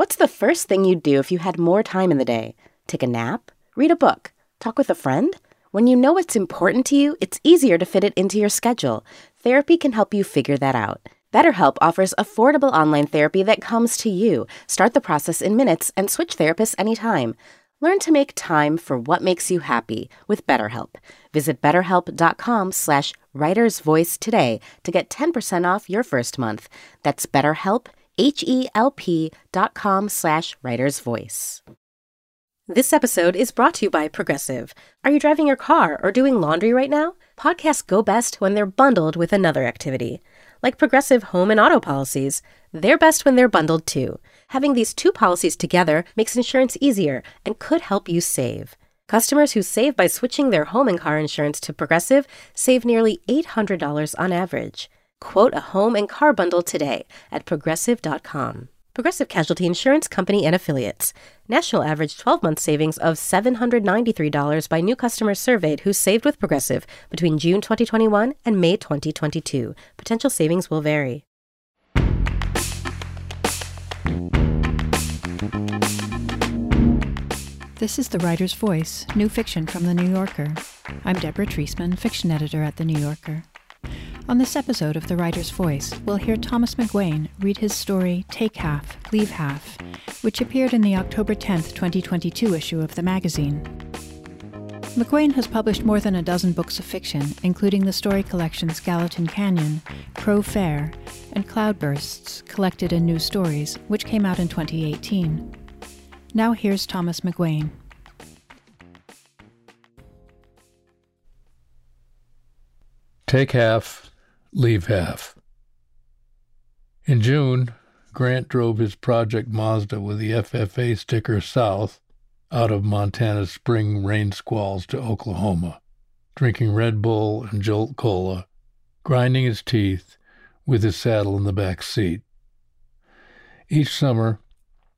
What's the first thing you'd do if you had more time in the day? Take a nap? Read a book? Talk with a friend? When you know what's important to you, it's easier to fit it into your schedule. Therapy can help you figure that out. BetterHelp offers affordable online therapy that comes to you. Start the process in minutes and switch therapists anytime. Learn to make time for what makes you happy with BetterHelp. Visit betterhelp.com slash writersvoice today to get 10% off your first month. That's betterhelp, H-E-L-P dot com slash writersvoice. This episode is brought to you by Progressive. Are you driving your car or doing laundry right now? Podcasts go best when they're bundled with another activity. Like Progressive home and auto policies, they're best when they're bundled too. Having these two policies together makes insurance easier and could help you save. Customers who save by switching their home and car insurance to Progressive save nearly $800 on average. Quote a home and car bundle today at progressive.com. Progressive Casualty Insurance Company and Affiliates. National average 12 month savings of $793 by new customers surveyed who saved with Progressive between June 2021 and May 2022. Potential savings will vary. This is The Writer's Voice, new fiction from The New Yorker. I'm Deborah Treisman, fiction editor at The New Yorker. On this episode of The Writer's Voice, we'll hear Thomas McGuane read his story Take Half, Leave Half, which appeared in the October 10, 2022 issue of the magazine. McGuane has published more than a dozen books of fiction, including the story collections Gallatin Canyon, Crow Fair, and Cloudbursts, collected and New Stories, which came out in 2018. Now here's Thomas McGuane. Take half, leave half. In June, Grant drove his Project Mazda with the FFA sticker south out of Montana's spring rain squalls to Oklahoma, drinking Red Bull and Jolt Cola, grinding his teeth with his saddle in the back seat. Each summer,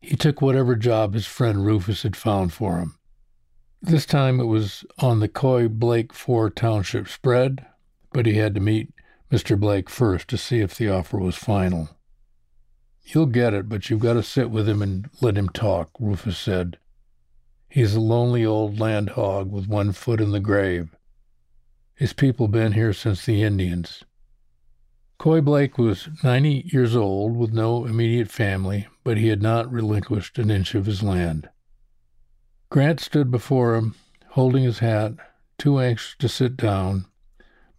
he took whatever job his friend Rufus had found for him. This time it was on the Coy Blake Four Township spread, but he had to meet Mr. Blake first to see if the offer was final. You'll get it, but you've got to sit with him and let him talk, Rufus said. He's a lonely old land hog with one foot in the grave. His people been here since the Indians. Coy Blake was 90 years old with no immediate family, but he had not relinquished an inch of his land. Grant stood before him, holding his hat, too anxious to sit down.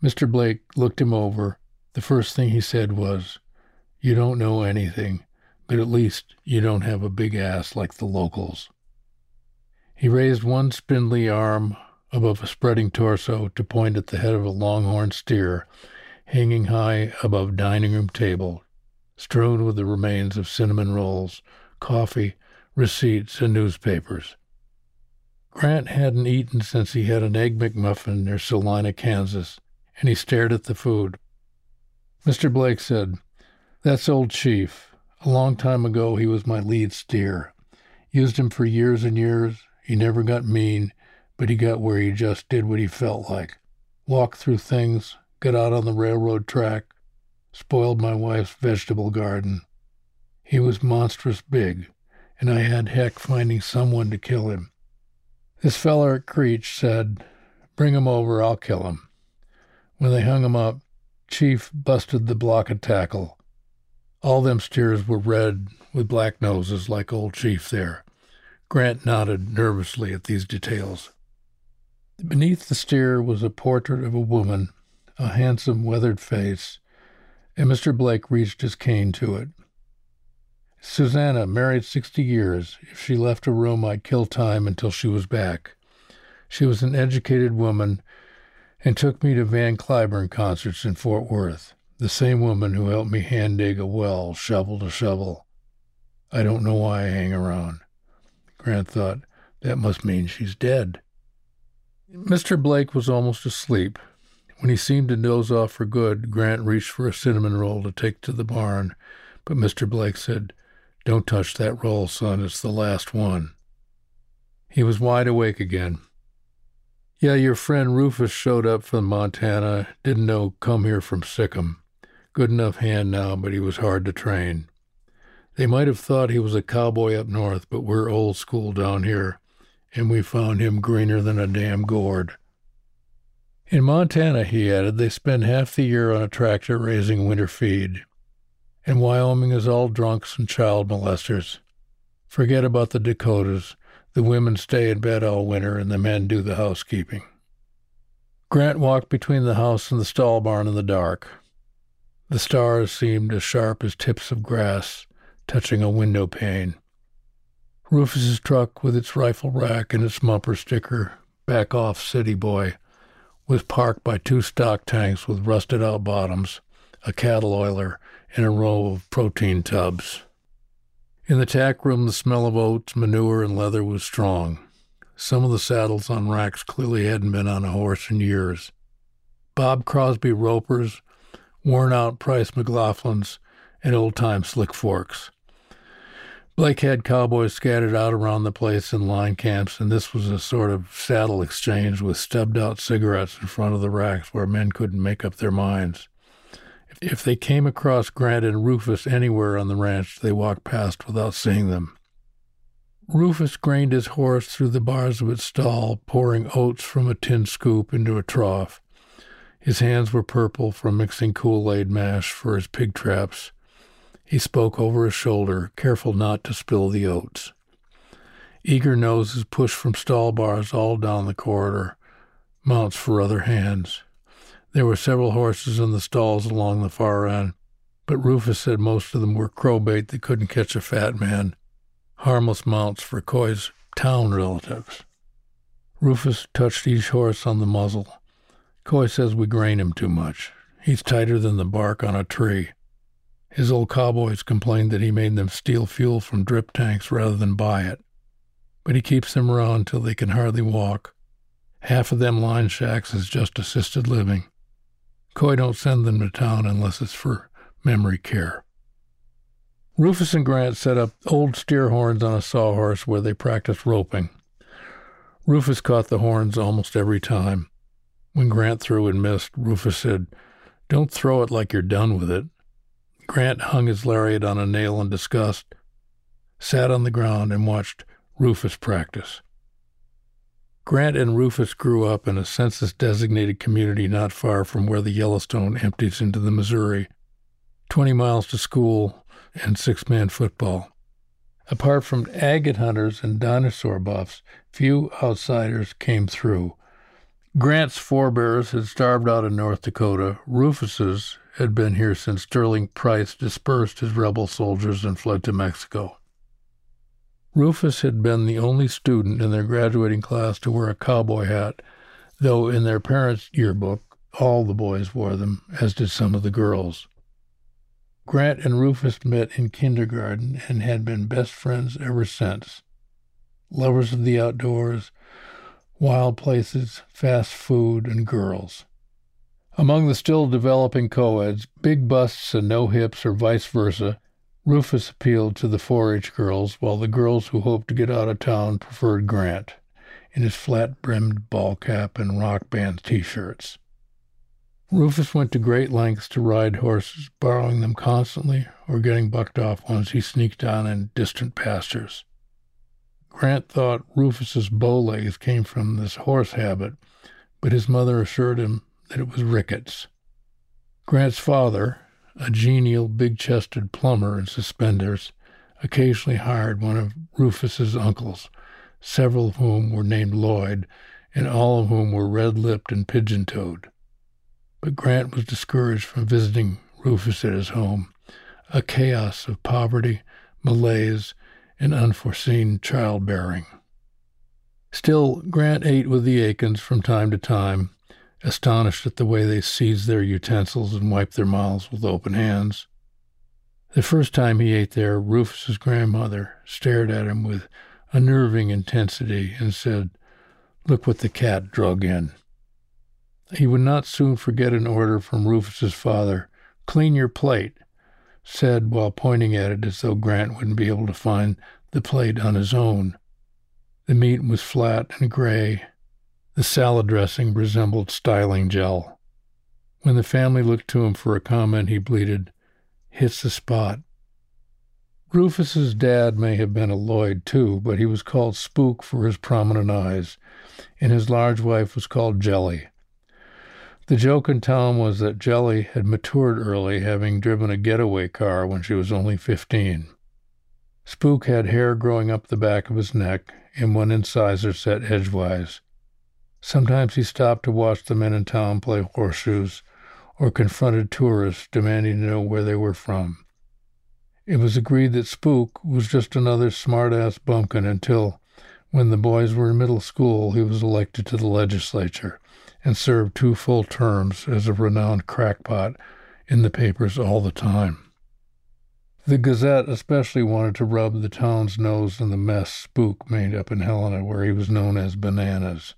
Mr. Blake looked him over. The first thing he said was, You don't know anything, but at least you don't have a big ass like the locals. He raised one spindly arm above a spreading torso to point at the head of a longhorn steer hanging high above dining room table, strewn with the remains of cinnamon rolls, coffee, receipts, and newspapers. Grant hadn't eaten since he had an egg McMuffin near Salina, Kansas, and he stared at the food. Mr. Blake said, That's old Chief. A long time ago, he was my lead steer. Used him for years and years. He never got mean, but he got where he just did what he felt like. Walked through things, got out on the railroad track, spoiled my wife's vegetable garden. He was monstrous big, and I had heck finding someone to kill him. This feller at Creech said, Bring him over, I'll kill him. When they hung him up, Chief busted the block of tackle. All them steers were red with black noses like old Chief there. Grant nodded nervously at these details. Beneath the steer was a portrait of a woman a handsome, weathered face, and Mr. Blake reached his cane to it. Susanna, married sixty years. If she left a room, I'd kill time until she was back. She was an educated woman and took me to Van Cliburn concerts in Fort Worth, the same woman who helped me hand dig a well, shovel to shovel. I don't know why I hang around. Grant thought, that must mean she's dead. Mr. Blake was almost asleep, when he seemed to doze off for good, Grant reached for a cinnamon roll to take to the barn, but Mr. Blake said, Don't touch that roll, son. It's the last one. He was wide awake again. Yeah, your friend Rufus showed up from Montana. Didn't know come here from Sikkim. Good enough hand now, but he was hard to train. They might have thought he was a cowboy up north, but we're old school down here, and we found him greener than a damn gourd. In Montana, he added, they spend half the year on a tractor raising winter feed. And Wyoming is all drunks and child molesters. Forget about the Dakotas. The women stay in bed all winter and the men do the housekeeping. Grant walked between the house and the stall barn in the dark. The stars seemed as sharp as tips of grass touching a window pane. Rufus's truck, with its rifle rack and its bumper sticker, back off city boy, was parked by two stock tanks with rusted out bottoms, a cattle oiler, and a row of protein tubs. In the tack room, the smell of oats, manure, and leather was strong. Some of the saddles on racks clearly hadn't been on a horse in years. Bob Crosby ropers, worn out Price McLaughlins, and old time slick forks. Blake had cowboys scattered out around the place in line camps, and this was a sort of saddle exchange with stubbed out cigarettes in front of the racks where men couldn't make up their minds. If they came across Grant and Rufus anywhere on the ranch, they walked past without seeing them. Rufus grained his horse through the bars of its stall, pouring oats from a tin scoop into a trough. His hands were purple from mixing Kool Aid mash for his pig traps. He spoke over his shoulder, careful not to spill the oats. Eager noses pushed from stall bars all down the corridor, mounts for other hands. There were several horses in the stalls along the far end, but Rufus said most of them were crowbait that couldn't catch a fat man harmless mounts for Coy's town relatives. Rufus touched each horse on the muzzle. Coy says we grain him too much. He's tighter than the bark on a tree. His old cowboys complained that he made them steal fuel from drip tanks rather than buy it. But he keeps them around till they can hardly walk. Half of them line shacks is just assisted living. Coy don't send them to town unless it's for memory care. Rufus and Grant set up old steer horns on a sawhorse where they practiced roping. Rufus caught the horns almost every time. When Grant threw and missed, Rufus said, Don't throw it like you're done with it. Grant hung his lariat on a nail in disgust, sat on the ground, and watched Rufus practice. Grant and Rufus grew up in a census designated community not far from where the Yellowstone empties into the Missouri. Twenty miles to school, and six man football. Apart from agate hunters and dinosaur buffs, few outsiders came through. Grant's forebears had starved out in North Dakota. Rufus's had been here since Sterling Price dispersed his rebel soldiers and fled to Mexico. Rufus had been the only student in their graduating class to wear a cowboy hat, though in their parents' yearbook all the boys wore them, as did some of the girls. Grant and Rufus met in kindergarten and had been best friends ever since. Lovers of the outdoors, wild places, fast food, and girls. Among the still developing co-eds, big busts and no hips or vice versa, Rufus appealed to the 4-H girls, while the girls who hoped to get out of town preferred Grant in his flat-brimmed ball cap and rock band T-shirts. Rufus went to great lengths to ride horses, borrowing them constantly or getting bucked off ones he sneaked on in distant pastures. Grant thought Rufus's bow legs came from this horse habit, but his mother assured him that it was rickets. Grant's father, a genial, big-chested plumber in suspenders, occasionally hired one of Rufus's uncles, several of whom were named Lloyd, and all of whom were red-lipped and pigeon-toed but Grant was discouraged from visiting Rufus at his home, a chaos of poverty, malaise, and unforeseen childbearing. Still, Grant ate with the Aikens from time to time, astonished at the way they seized their utensils and wiped their mouths with open hands. The first time he ate there, Rufus's grandmother stared at him with unnerving intensity and said, Look what the cat drug in. He would not soon forget an order from Rufus's father, clean your plate, said while pointing at it as though Grant wouldn't be able to find the plate on his own. The meat was flat and gray. The salad dressing resembled styling gel. When the family looked to him for a comment, he bleated, Hits the spot. Rufus's dad may have been a Lloyd too, but he was called Spook for his prominent eyes, and his large wife was called Jelly. The joke in town was that Jelly had matured early, having driven a getaway car when she was only 15. Spook had hair growing up the back of his neck and one incisor set edgewise. Sometimes he stopped to watch the men in town play horseshoes or confronted tourists demanding to know where they were from. It was agreed that Spook was just another smart-ass bumpkin until, when the boys were in middle school, he was elected to the legislature and served two full terms as a renowned crackpot in the papers all the time. The Gazette especially wanted to rub the town's nose in the mess Spook made up in Helena, where he was known as Bananas.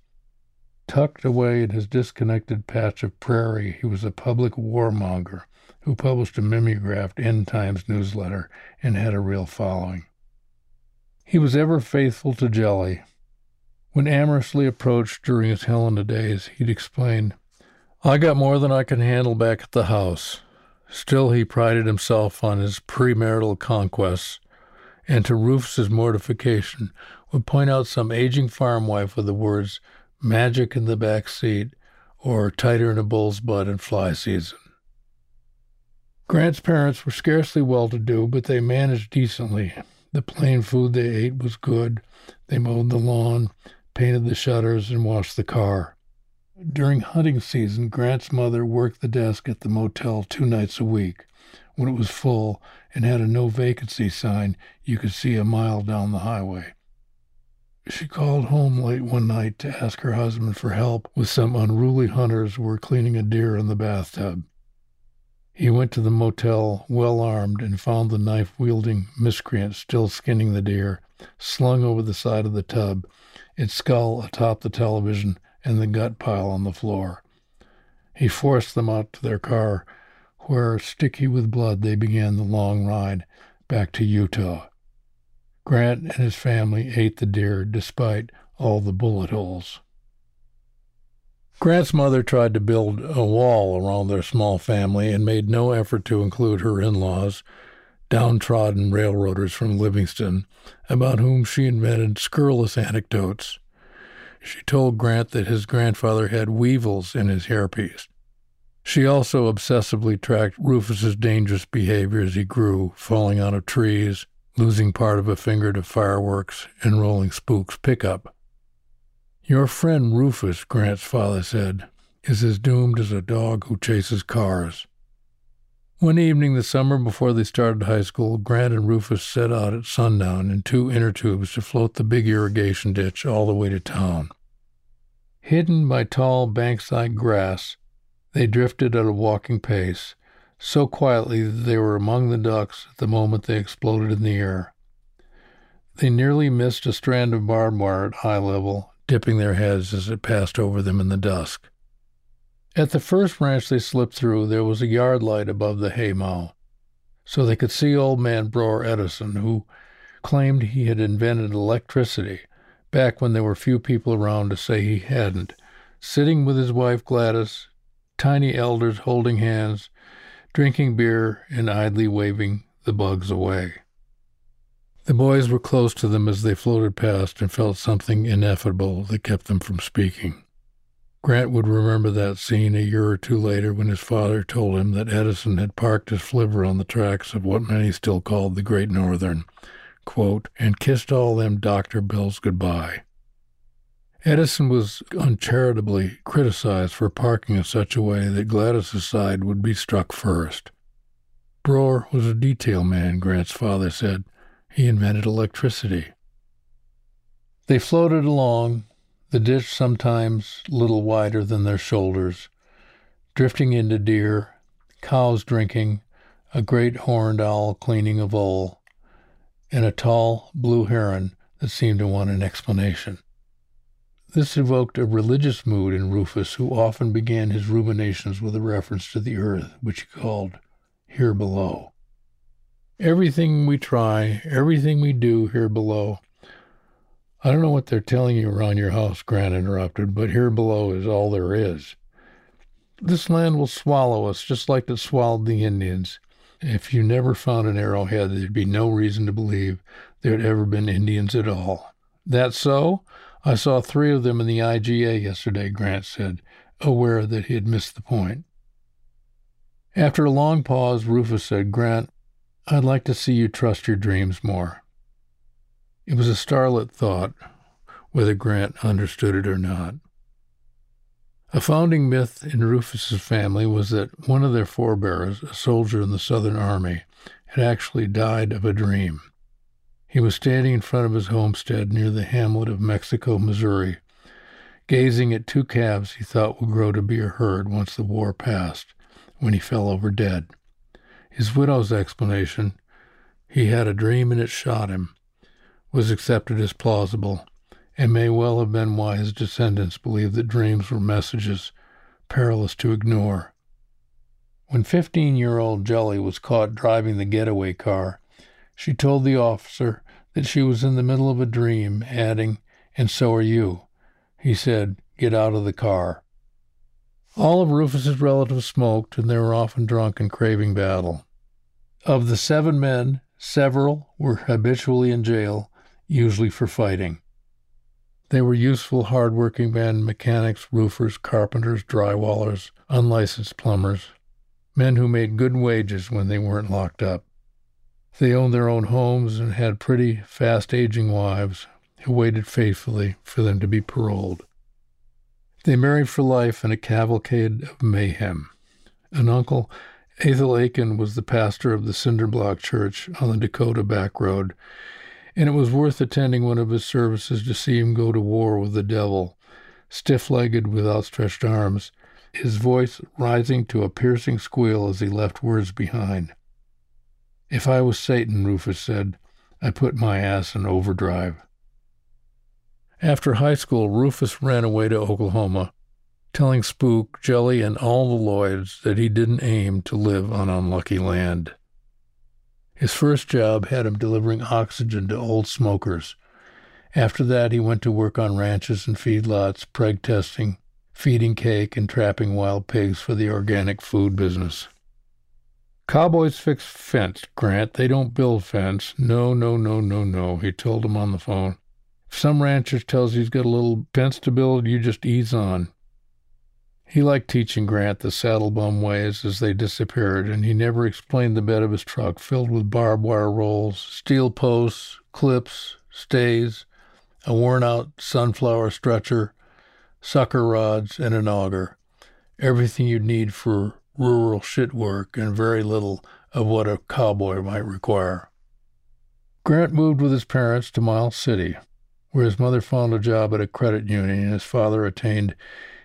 Tucked away in his disconnected patch of prairie, he was a public warmonger who published a mimeographed End Times newsletter and had a real following. He was ever faithful to Jelly. When amorously approached during his Helena days, he'd explain, I got more than I can handle back at the house. Still, he prided himself on his premarital conquests, and to Rufus's mortification, would point out some aging farm wife with the words magic in the back seat or tighter in a bull's butt in fly season. Grant's parents were scarcely well to do, but they managed decently. The plain food they ate was good. They mowed the lawn, painted the shutters, and washed the car. During hunting season, Grant's mother worked the desk at the motel two nights a week. When it was full and had a no vacancy sign, you could see a mile down the highway. She called home late one night to ask her husband for help with some unruly hunters who were cleaning a deer in the bathtub. He went to the motel well armed and found the knife wielding miscreant still skinning the deer, slung over the side of the tub, its skull atop the television and the gut pile on the floor. He forced them out to their car, where, sticky with blood, they began the long ride back to Utah. Grant and his family ate the deer despite all the bullet holes. Grant's mother tried to build a wall around their small family and made no effort to include her in laws, downtrodden railroaders from Livingston, about whom she invented scurrilous anecdotes. She told Grant that his grandfather had weevils in his hairpiece. She also obsessively tracked Rufus's dangerous behavior as he grew, falling out of trees, losing part of a finger to fireworks, and rolling Spook's pickup. Your friend Rufus, Grant's father said, is as doomed as a dog who chases cars. One evening the summer before they started high school, Grant and Rufus set out at sundown in two inner tubes to float the big irrigation ditch all the way to town. Hidden by tall bankside grass, they drifted at a walking pace, so quietly that they were among the ducks at the moment they exploded in the air. They nearly missed a strand of barbed wire at eye level dipping their heads as it passed over them in the dusk. At the first ranch they slipped through, there was a yard light above the haymow, so they could see old man Broer Edison, who claimed he had invented electricity back when there were few people around to say he hadn't, sitting with his wife Gladys, tiny elders holding hands, drinking beer and idly waving the bugs away. The boys were close to them as they floated past and felt something ineffable that kept them from speaking. Grant would remember that scene a year or two later when his father told him that Edison had parked his flivver on the tracks of what many still called the Great Northern, quote, and kissed all them doctor bills goodbye. Edison was uncharitably criticized for parking in such a way that Gladys's side would be struck first. Broer was a detail man, Grant's father said, he invented electricity. They floated along, the ditch sometimes little wider than their shoulders, drifting into deer, cows drinking, a great horned owl cleaning a vole, and a tall blue heron that seemed to want an explanation. This evoked a religious mood in Rufus, who often began his ruminations with a reference to the earth, which he called here below. Everything we try, everything we do here below. I don't know what they're telling you around your house, Grant interrupted, but here below is all there is. This land will swallow us just like it swallowed the Indians. If you never found an arrowhead, there'd be no reason to believe there had ever been Indians at all. That so? I saw three of them in the IGA yesterday, Grant said, aware that he had missed the point. After a long pause, Rufus said, Grant, I'd like to see you trust your dreams more. It was a starlit thought, whether Grant understood it or not. A founding myth in Rufus's family was that one of their forebears, a soldier in the Southern Army, had actually died of a dream. He was standing in front of his homestead near the hamlet of Mexico, Missouri, gazing at two calves he thought would grow to be a herd once the war passed, when he fell over dead. His widow's explanation, he had a dream and it shot him, was accepted as plausible and may well have been why his descendants believed that dreams were messages perilous to ignore. When 15 year old Jelly was caught driving the getaway car, she told the officer that she was in the middle of a dream, adding, And so are you. He said, Get out of the car. All of Rufus's relatives smoked, and they were often drunk and craving battle. Of the seven men, several were habitually in jail, usually for fighting. They were useful, hard-working men, mechanics, roofers, carpenters, drywallers, unlicensed plumbers, men who made good wages when they weren't locked up. They owned their own homes and had pretty, fast-aging wives who waited faithfully for them to be paroled. They married for life in a cavalcade of mayhem. An uncle, Ethel Aiken, was the pastor of the Cinderblock Church on the Dakota Back Road, and it was worth attending one of his services to see him go to war with the devil, stiff legged with outstretched arms, his voice rising to a piercing squeal as he left words behind. If I was Satan, Rufus said, I'd put my ass in overdrive. After high school, Rufus ran away to Oklahoma, telling Spook, Jelly, and all the Lloyds that he didn't aim to live on unlucky land. His first job had him delivering oxygen to old smokers. After that, he went to work on ranches and feedlots, preg testing, feeding cake, and trapping wild pigs for the organic food business. Cowboys fix fence, Grant. They don't build fence. No, no, no, no, no, he told him on the phone. If some rancher tells you he's got a little fence to build, you just ease on. He liked teaching Grant the saddle bum ways as they disappeared, and he never explained the bed of his truck filled with barbed wire rolls, steel posts, clips, stays, a worn out sunflower stretcher, sucker rods, and an auger. Everything you'd need for rural shit work and very little of what a cowboy might require. Grant moved with his parents to Miles City, where his mother found a job at a credit union and his father attained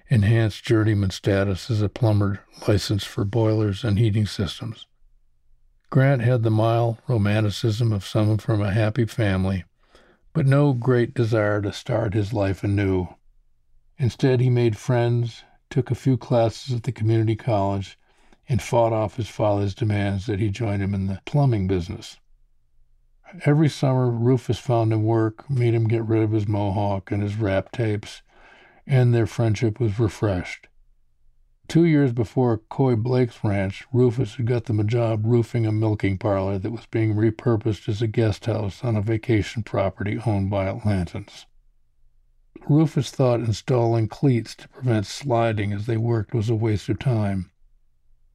enhanced journeyman status as a plumber licensed for boilers and heating systems. Grant had the mild romanticism of someone from a happy family, but no great desire to start his life anew. Instead, he made friends, took a few classes at the community college, and fought off his father's demands that he join him in the plumbing business. Every summer, Rufus found him work, made him get rid of his mohawk and his rap tapes, and their friendship was refreshed. Two years before Coy Blake's ranch, Rufus had got them a job roofing a milking parlor that was being repurposed as a guest house on a vacation property owned by Atlantans. Rufus thought installing cleats to prevent sliding as they worked was a waste of time.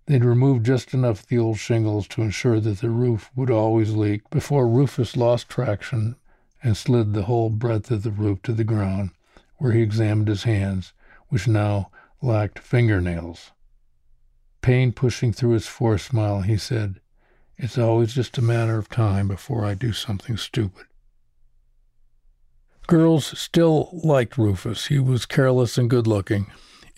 They'd removed just enough of the old shingles to ensure that the roof would always leak before Rufus lost traction and slid the whole breadth of the roof to the ground where he examined his hands, which now lacked fingernails. Pain pushing through his forced smile, he said, It's always just a matter of time before I do something stupid. Girls still liked Rufus. He was careless and good looking,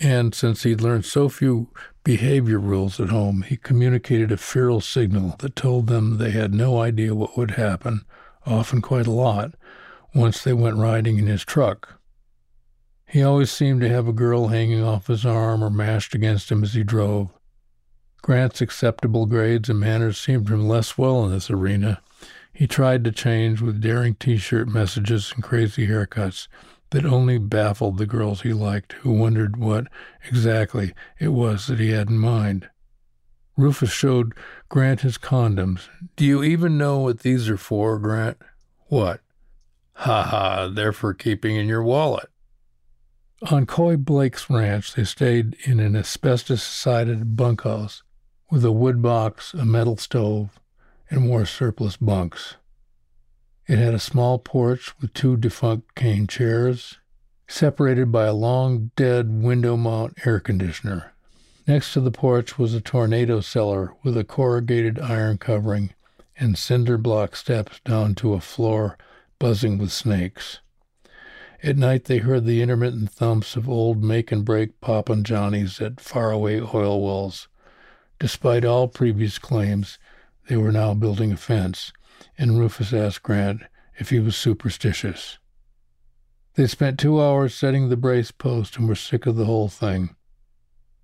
and since he'd learned so few behavior rules at home, he communicated a feral signal that told them they had no idea what would happen, often quite a lot, once they went riding in his truck. He always seemed to have a girl hanging off his arm or mashed against him as he drove. Grant's acceptable grades and manners seemed to him less well in this arena. He tried to change with daring T-shirt messages and crazy haircuts that only baffled the girls he liked, who wondered what exactly it was that he had in mind. Rufus showed Grant his condoms. Do you even know what these are for, Grant? What? Ha ha, they're for keeping in your wallet. On Coy Blake's ranch, they stayed in an asbestos sided bunkhouse with a wood box, a metal stove, and more surplus bunks. It had a small porch with two defunct cane chairs, separated by a long dead window mount air conditioner. Next to the porch was a tornado cellar with a corrugated iron covering and cinder block steps down to a floor buzzing with snakes. At night they heard the intermittent thumps of old make and break poppin' Johnnies at faraway oil wells. Despite all previous claims, they were now building a fence, and Rufus asked Grant if he was superstitious. They spent two hours setting the brace post and were sick of the whole thing.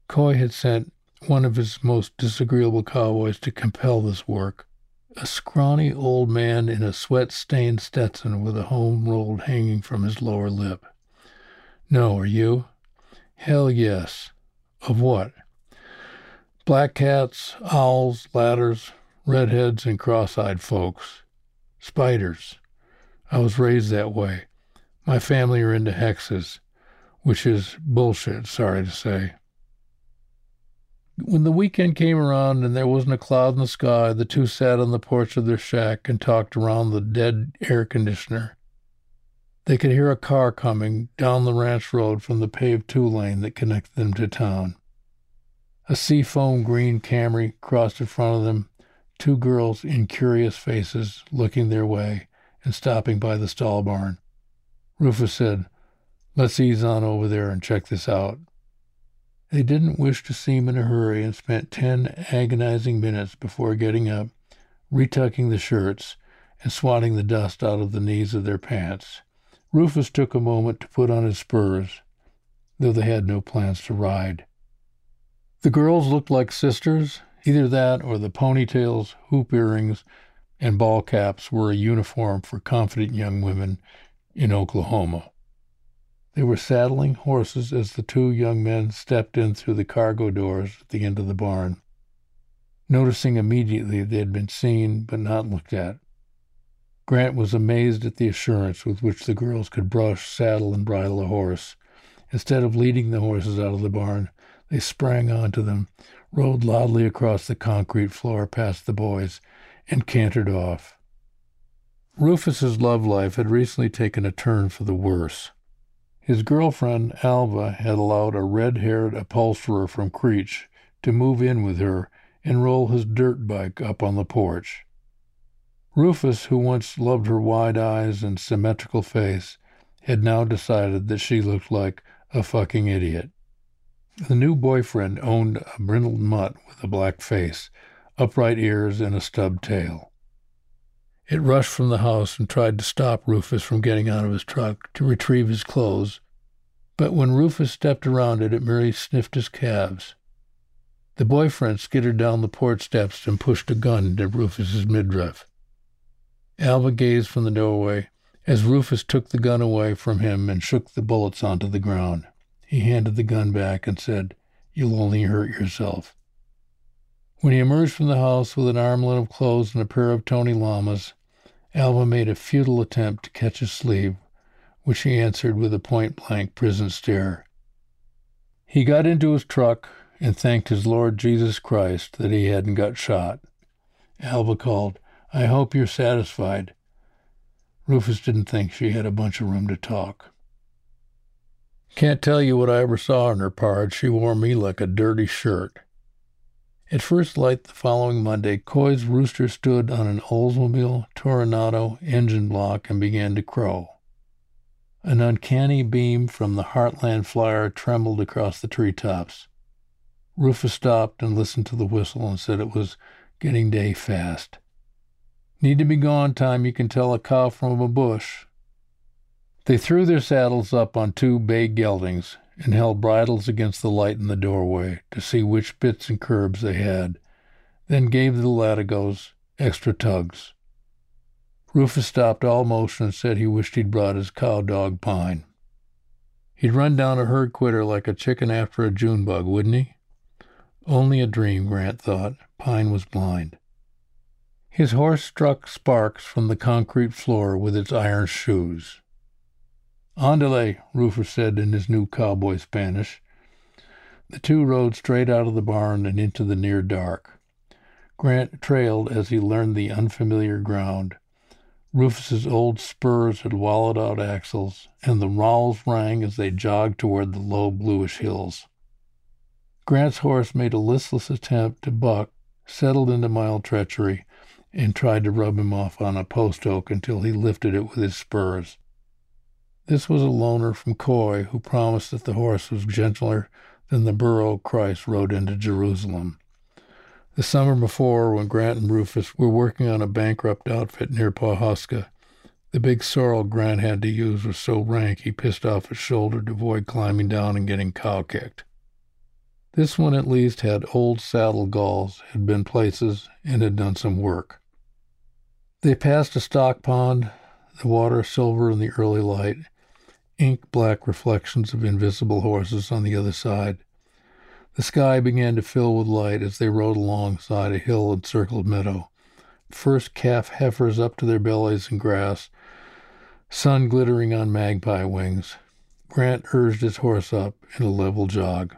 Coy had sent one of his most disagreeable cowboys to compel this work, a scrawny old man in a sweat stained Stetson with a home rolled hanging from his lower lip. No, are you? Hell yes. Of what? Black cats, owls, ladders, redheads, and cross eyed folks. Spiders. I was raised that way. My family are into hexes, which is bullshit, sorry to say. When the weekend came around and there wasn't a cloud in the sky, the two sat on the porch of their shack and talked around the dead air conditioner. They could hear a car coming down the ranch road from the paved two lane that connected them to town. A seafoam green Camry crossed in front of them, two girls in curious faces looking their way and stopping by the stall barn. Rufus said, Let's ease on over there and check this out. They didn't wish to seem in a hurry and spent ten agonizing minutes before getting up, retucking the shirts, and swatting the dust out of the knees of their pants. Rufus took a moment to put on his spurs, though they had no plans to ride. The girls looked like sisters, either that or the ponytails, hoop earrings, and ball caps were a uniform for confident young women in Oklahoma. They were saddling horses as the two young men stepped in through the cargo doors at the end of the barn, noticing immediately they had been seen but not looked at. Grant was amazed at the assurance with which the girls could brush, saddle, and bridle a horse. Instead of leading the horses out of the barn, they sprang onto them, rode loudly across the concrete floor past the boys, and cantered off. Rufus's love life had recently taken a turn for the worse. His girlfriend, Alva, had allowed a red haired upholsterer from Creech to move in with her and roll his dirt bike up on the porch. Rufus, who once loved her wide eyes and symmetrical face, had now decided that she looked like a fucking idiot. The new boyfriend owned a brindled mutt with a black face, upright ears, and a stubbed tail. It rushed from the house and tried to stop Rufus from getting out of his truck to retrieve his clothes, but when Rufus stepped around it, it merely sniffed his calves. The boyfriend skittered down the porch steps and pushed a gun into Rufus's midriff. Alva gazed from the doorway as Rufus took the gun away from him and shook the bullets onto the ground. He handed the gun back and said, You'll only hurt yourself. When he emerged from the house with an armlet of clothes and a pair of Tony Lamas, Alva made a futile attempt to catch his sleeve, which he answered with a point blank prison stare. He got into his truck and thanked his Lord Jesus Christ that he hadn't got shot. Alva called, I hope you're satisfied. Rufus didn't think she had a bunch of room to talk. Can't tell you what I ever saw in her pard. She wore me like a dirty shirt. At first light the following Monday, Coy's rooster stood on an Oldsmobile Toronado engine block and began to crow. An uncanny beam from the Heartland Flyer trembled across the treetops. Rufus stopped and listened to the whistle and said it was getting day fast. Need to be gone time you can tell a cow from a bush. They threw their saddles up on two bay geldings and held bridles against the light in the doorway to see which bits and curbs they had, then gave the latigos extra tugs. Rufus stopped all motion and said he wished he'd brought his cow dog Pine. He'd run down a herd quitter like a chicken after a June bug, wouldn't he? Only a dream, Grant thought. Pine was blind. His horse struck sparks from the concrete floor with its iron shoes. Andale, Rufus said in his new cowboy Spanish. The two rode straight out of the barn and into the near dark. Grant trailed as he learned the unfamiliar ground. Rufus's old spurs had wallowed out axles, and the rowels rang as they jogged toward the low bluish hills. Grant's horse made a listless attempt to buck, settled into mild treachery, and tried to rub him off on a post oak until he lifted it with his spurs. This was a loaner from Coy who promised that the horse was gentler than the burro Christ rode into Jerusalem. The summer before, when Grant and Rufus were working on a bankrupt outfit near Pawhuska, the big sorrel Grant had to use was so rank he pissed off his shoulder to avoid climbing down and getting cow kicked. This one at least had old saddle galls, had been places, and had done some work. They passed a stock pond, the water silver in the early light, ink black reflections of invisible horses on the other side. The sky began to fill with light as they rode alongside a hill encircled meadow. First calf heifers up to their bellies in grass, sun glittering on magpie wings. Grant urged his horse up in a level jog.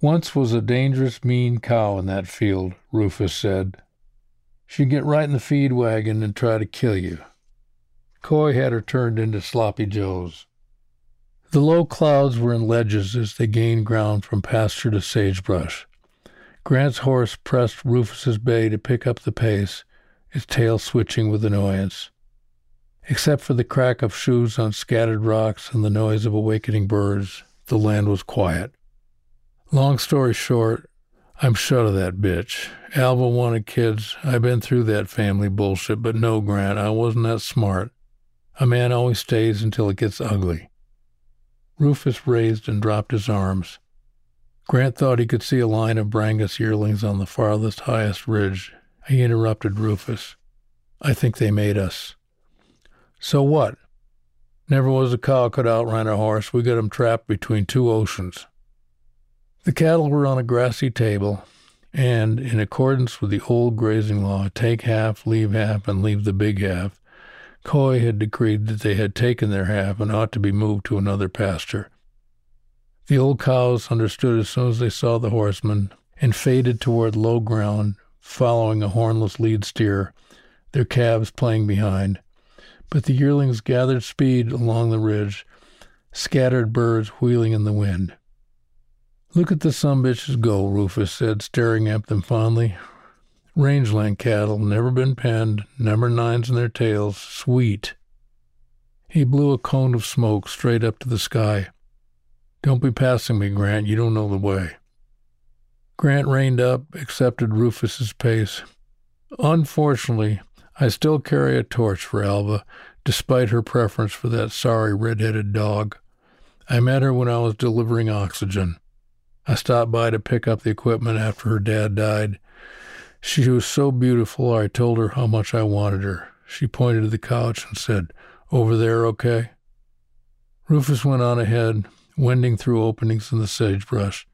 Once was a dangerous, mean cow in that field, Rufus said. She'd get right in the feed wagon and try to kill you. Coy had her turned into sloppy joes. The low clouds were in ledges as they gained ground from pasture to sagebrush. Grant's horse pressed Rufus's bay to pick up the pace, its tail switching with annoyance. Except for the crack of shoes on scattered rocks and the noise of awakening birds, the land was quiet. Long story short, I'm shut of that bitch. Alva wanted kids. I've been through that family bullshit, but no, Grant, I wasn't that smart. A man always stays until it gets ugly. Rufus raised and dropped his arms. Grant thought he could see a line of Brangus yearlings on the farthest, highest ridge. He interrupted Rufus. I think they made us. So what? Never was a cow could outrun a horse. We got 'em trapped between two oceans. The cattle were on a grassy table, and, in accordance with the old grazing law, take half, leave half, and leave the big half, Coy had decreed that they had taken their half and ought to be moved to another pasture. The old cows understood as soon as they saw the horsemen and faded toward low ground, following a hornless lead steer, their calves playing behind. But the yearlings gathered speed along the ridge, scattered birds wheeling in the wind. Look at the some bitches go, Rufus said, staring at them fondly rangeland cattle, never been penned, number nines in their tails, sweet. He blew a cone of smoke straight up to the sky. Don't be passing me, Grant. You don't know the way. Grant reined up, accepted Rufus's pace. Unfortunately, I still carry a torch for Alva, despite her preference for that sorry red-headed dog. I met her when I was delivering oxygen. I stopped by to pick up the equipment after her dad died, she was so beautiful, I told her how much I wanted her. She pointed to the couch and said, Over there, okay? Rufus went on ahead, wending through openings in the sagebrush.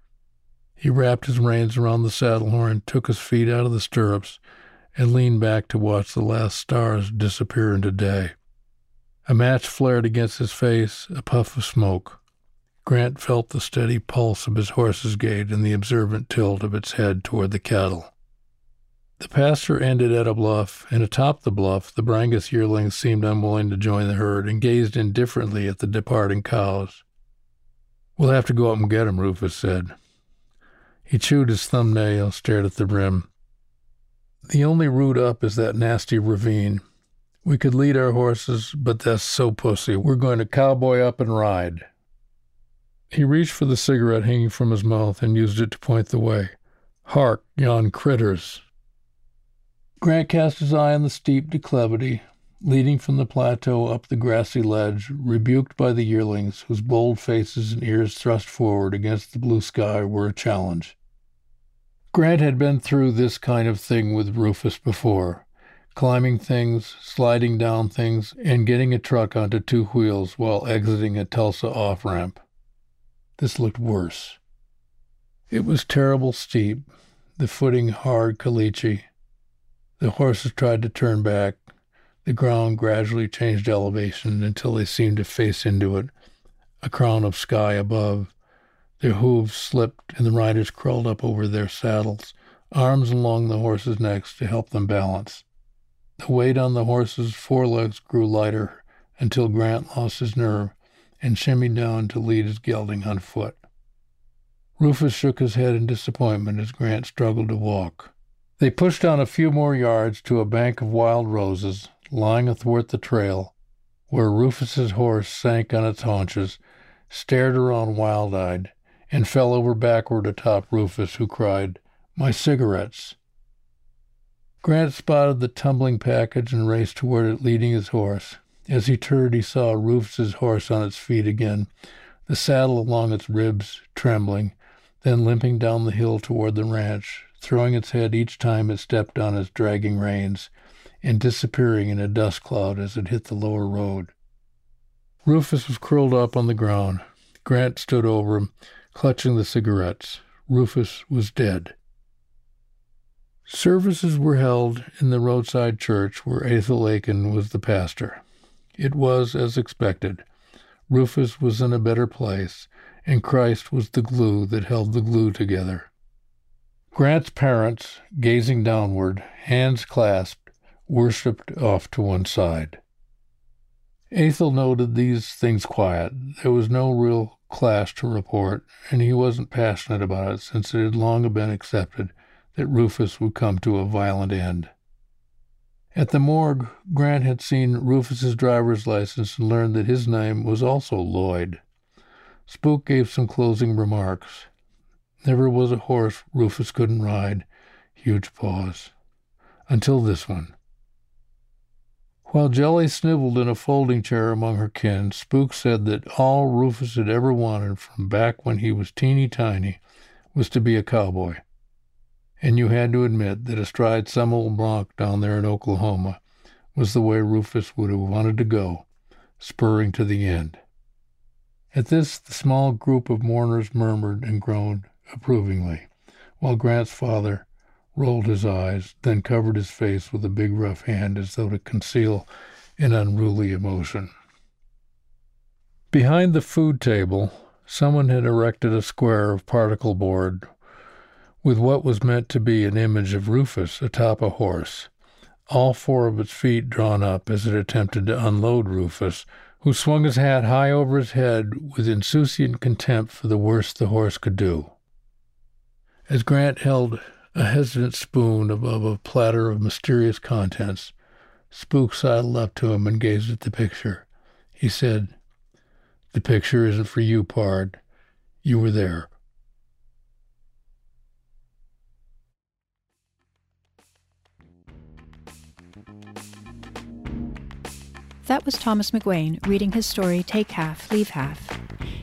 He wrapped his reins around the saddle horn, took his feet out of the stirrups, and leaned back to watch the last stars disappear into day. A match flared against his face, a puff of smoke. Grant felt the steady pulse of his horse's gait and the observant tilt of its head toward the cattle. The pasture ended at a bluff, and atop the bluff the Brangus yearlings seemed unwilling to join the herd and gazed indifferently at the departing cows. We'll have to go up and get 'em, Rufus said. He chewed his thumbnail, stared at the rim. The only route up is that nasty ravine. We could lead our horses, but that's so pussy. We're going to cowboy up and ride. He reached for the cigarette hanging from his mouth and used it to point the way. Hark, yon critters, Grant cast his eye on the steep declivity leading from the plateau up the grassy ledge, rebuked by the yearlings, whose bold faces and ears thrust forward against the blue sky were a challenge. Grant had been through this kind of thing with Rufus before, climbing things, sliding down things, and getting a truck onto two wheels while exiting a Tulsa off ramp. This looked worse. It was terrible steep, the footing hard caliche. The horses tried to turn back. The ground gradually changed elevation until they seemed to face into it, a crown of sky above. Their hooves slipped, and the riders crawled up over their saddles, arms along the horses' necks to help them balance. The weight on the horses' forelegs grew lighter until Grant lost his nerve and shimmied down to lead his gelding on foot. Rufus shook his head in disappointment as Grant struggled to walk. They pushed on a few more yards to a bank of wild roses lying athwart the trail, where Rufus's horse sank on its haunches, stared around wild-eyed, and fell over backward atop Rufus, who cried, "My cigarettes!" Grant spotted the tumbling package and raced toward it, leading his horse. As he turned, he saw Rufus's horse on its feet again, the saddle along its ribs, trembling, then limping down the hill toward the ranch, throwing its head each time it stepped on its dragging reins, and disappearing in a dust cloud as it hit the lower road. Rufus was curled up on the ground. Grant stood over him, clutching the cigarettes. Rufus was dead. Services were held in the roadside church where Ethel Aiken was the pastor. It was as expected. Rufus was in a better place, and Christ was the glue that held the glue together. Grant's parents, gazing downward, hands clasped, worshipped off to one side. Ethel noted these things quiet. There was no real clash to report, and he wasn't passionate about it since it had long been accepted that Rufus would come to a violent end. At the morgue, Grant had seen Rufus's driver's license and learned that his name was also Lloyd. Spook gave some closing remarks. Never was a horse Rufus couldn't ride. Huge pause. Until this one. While Jelly sniveled in a folding chair among her kin, Spook said that all Rufus had ever wanted from back when he was teeny tiny was to be a cowboy. And you had to admit that astride some old bronc down there in Oklahoma was the way Rufus would have wanted to go, spurring to the end. At this, the small group of mourners murmured and groaned approvingly, while Grant's father rolled his eyes, then covered his face with a big rough hand as though to conceal an unruly emotion. Behind the food table, someone had erected a square of particle board with what was meant to be an image of Rufus atop a horse, all four of its feet drawn up as it attempted to unload Rufus who swung his hat high over his head with insouciant contempt for the worst the horse could do. As Grant held a hesitant spoon above a platter of mysterious contents, Spook sidled up to him and gazed at the picture. He said, The picture isn't for you, Pard. You were there. That was Thomas McGuane reading his story Take Half, Leave Half.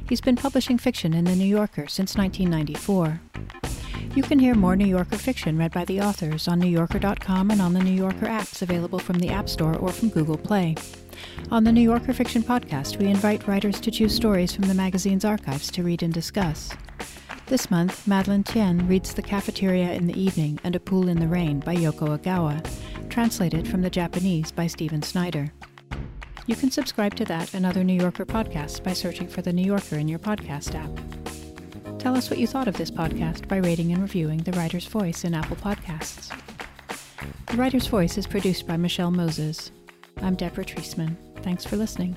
He's been publishing fiction in The New Yorker since 1994. You can hear more New Yorker fiction read by the authors on NewYorker.com and on the New Yorker apps available from the App Store or from Google Play. On the New Yorker Fiction Podcast, we invite writers to choose stories from the magazine's archives to read and discuss. This month, Madeleine Thien reads The Cafeteria in the Evening and A Pool in the Rain by Yoko Ogawa, translated from the Japanese by Stephen Snyder. You can subscribe to that and other New Yorker podcasts by searching for The New Yorker in your podcast app. Tell us what you thought of this podcast by rating and reviewing The Writer's Voice in Apple Podcasts. The Writer's Voice is produced by Michelle Moses. I'm Deborah Treisman. Thanks for listening.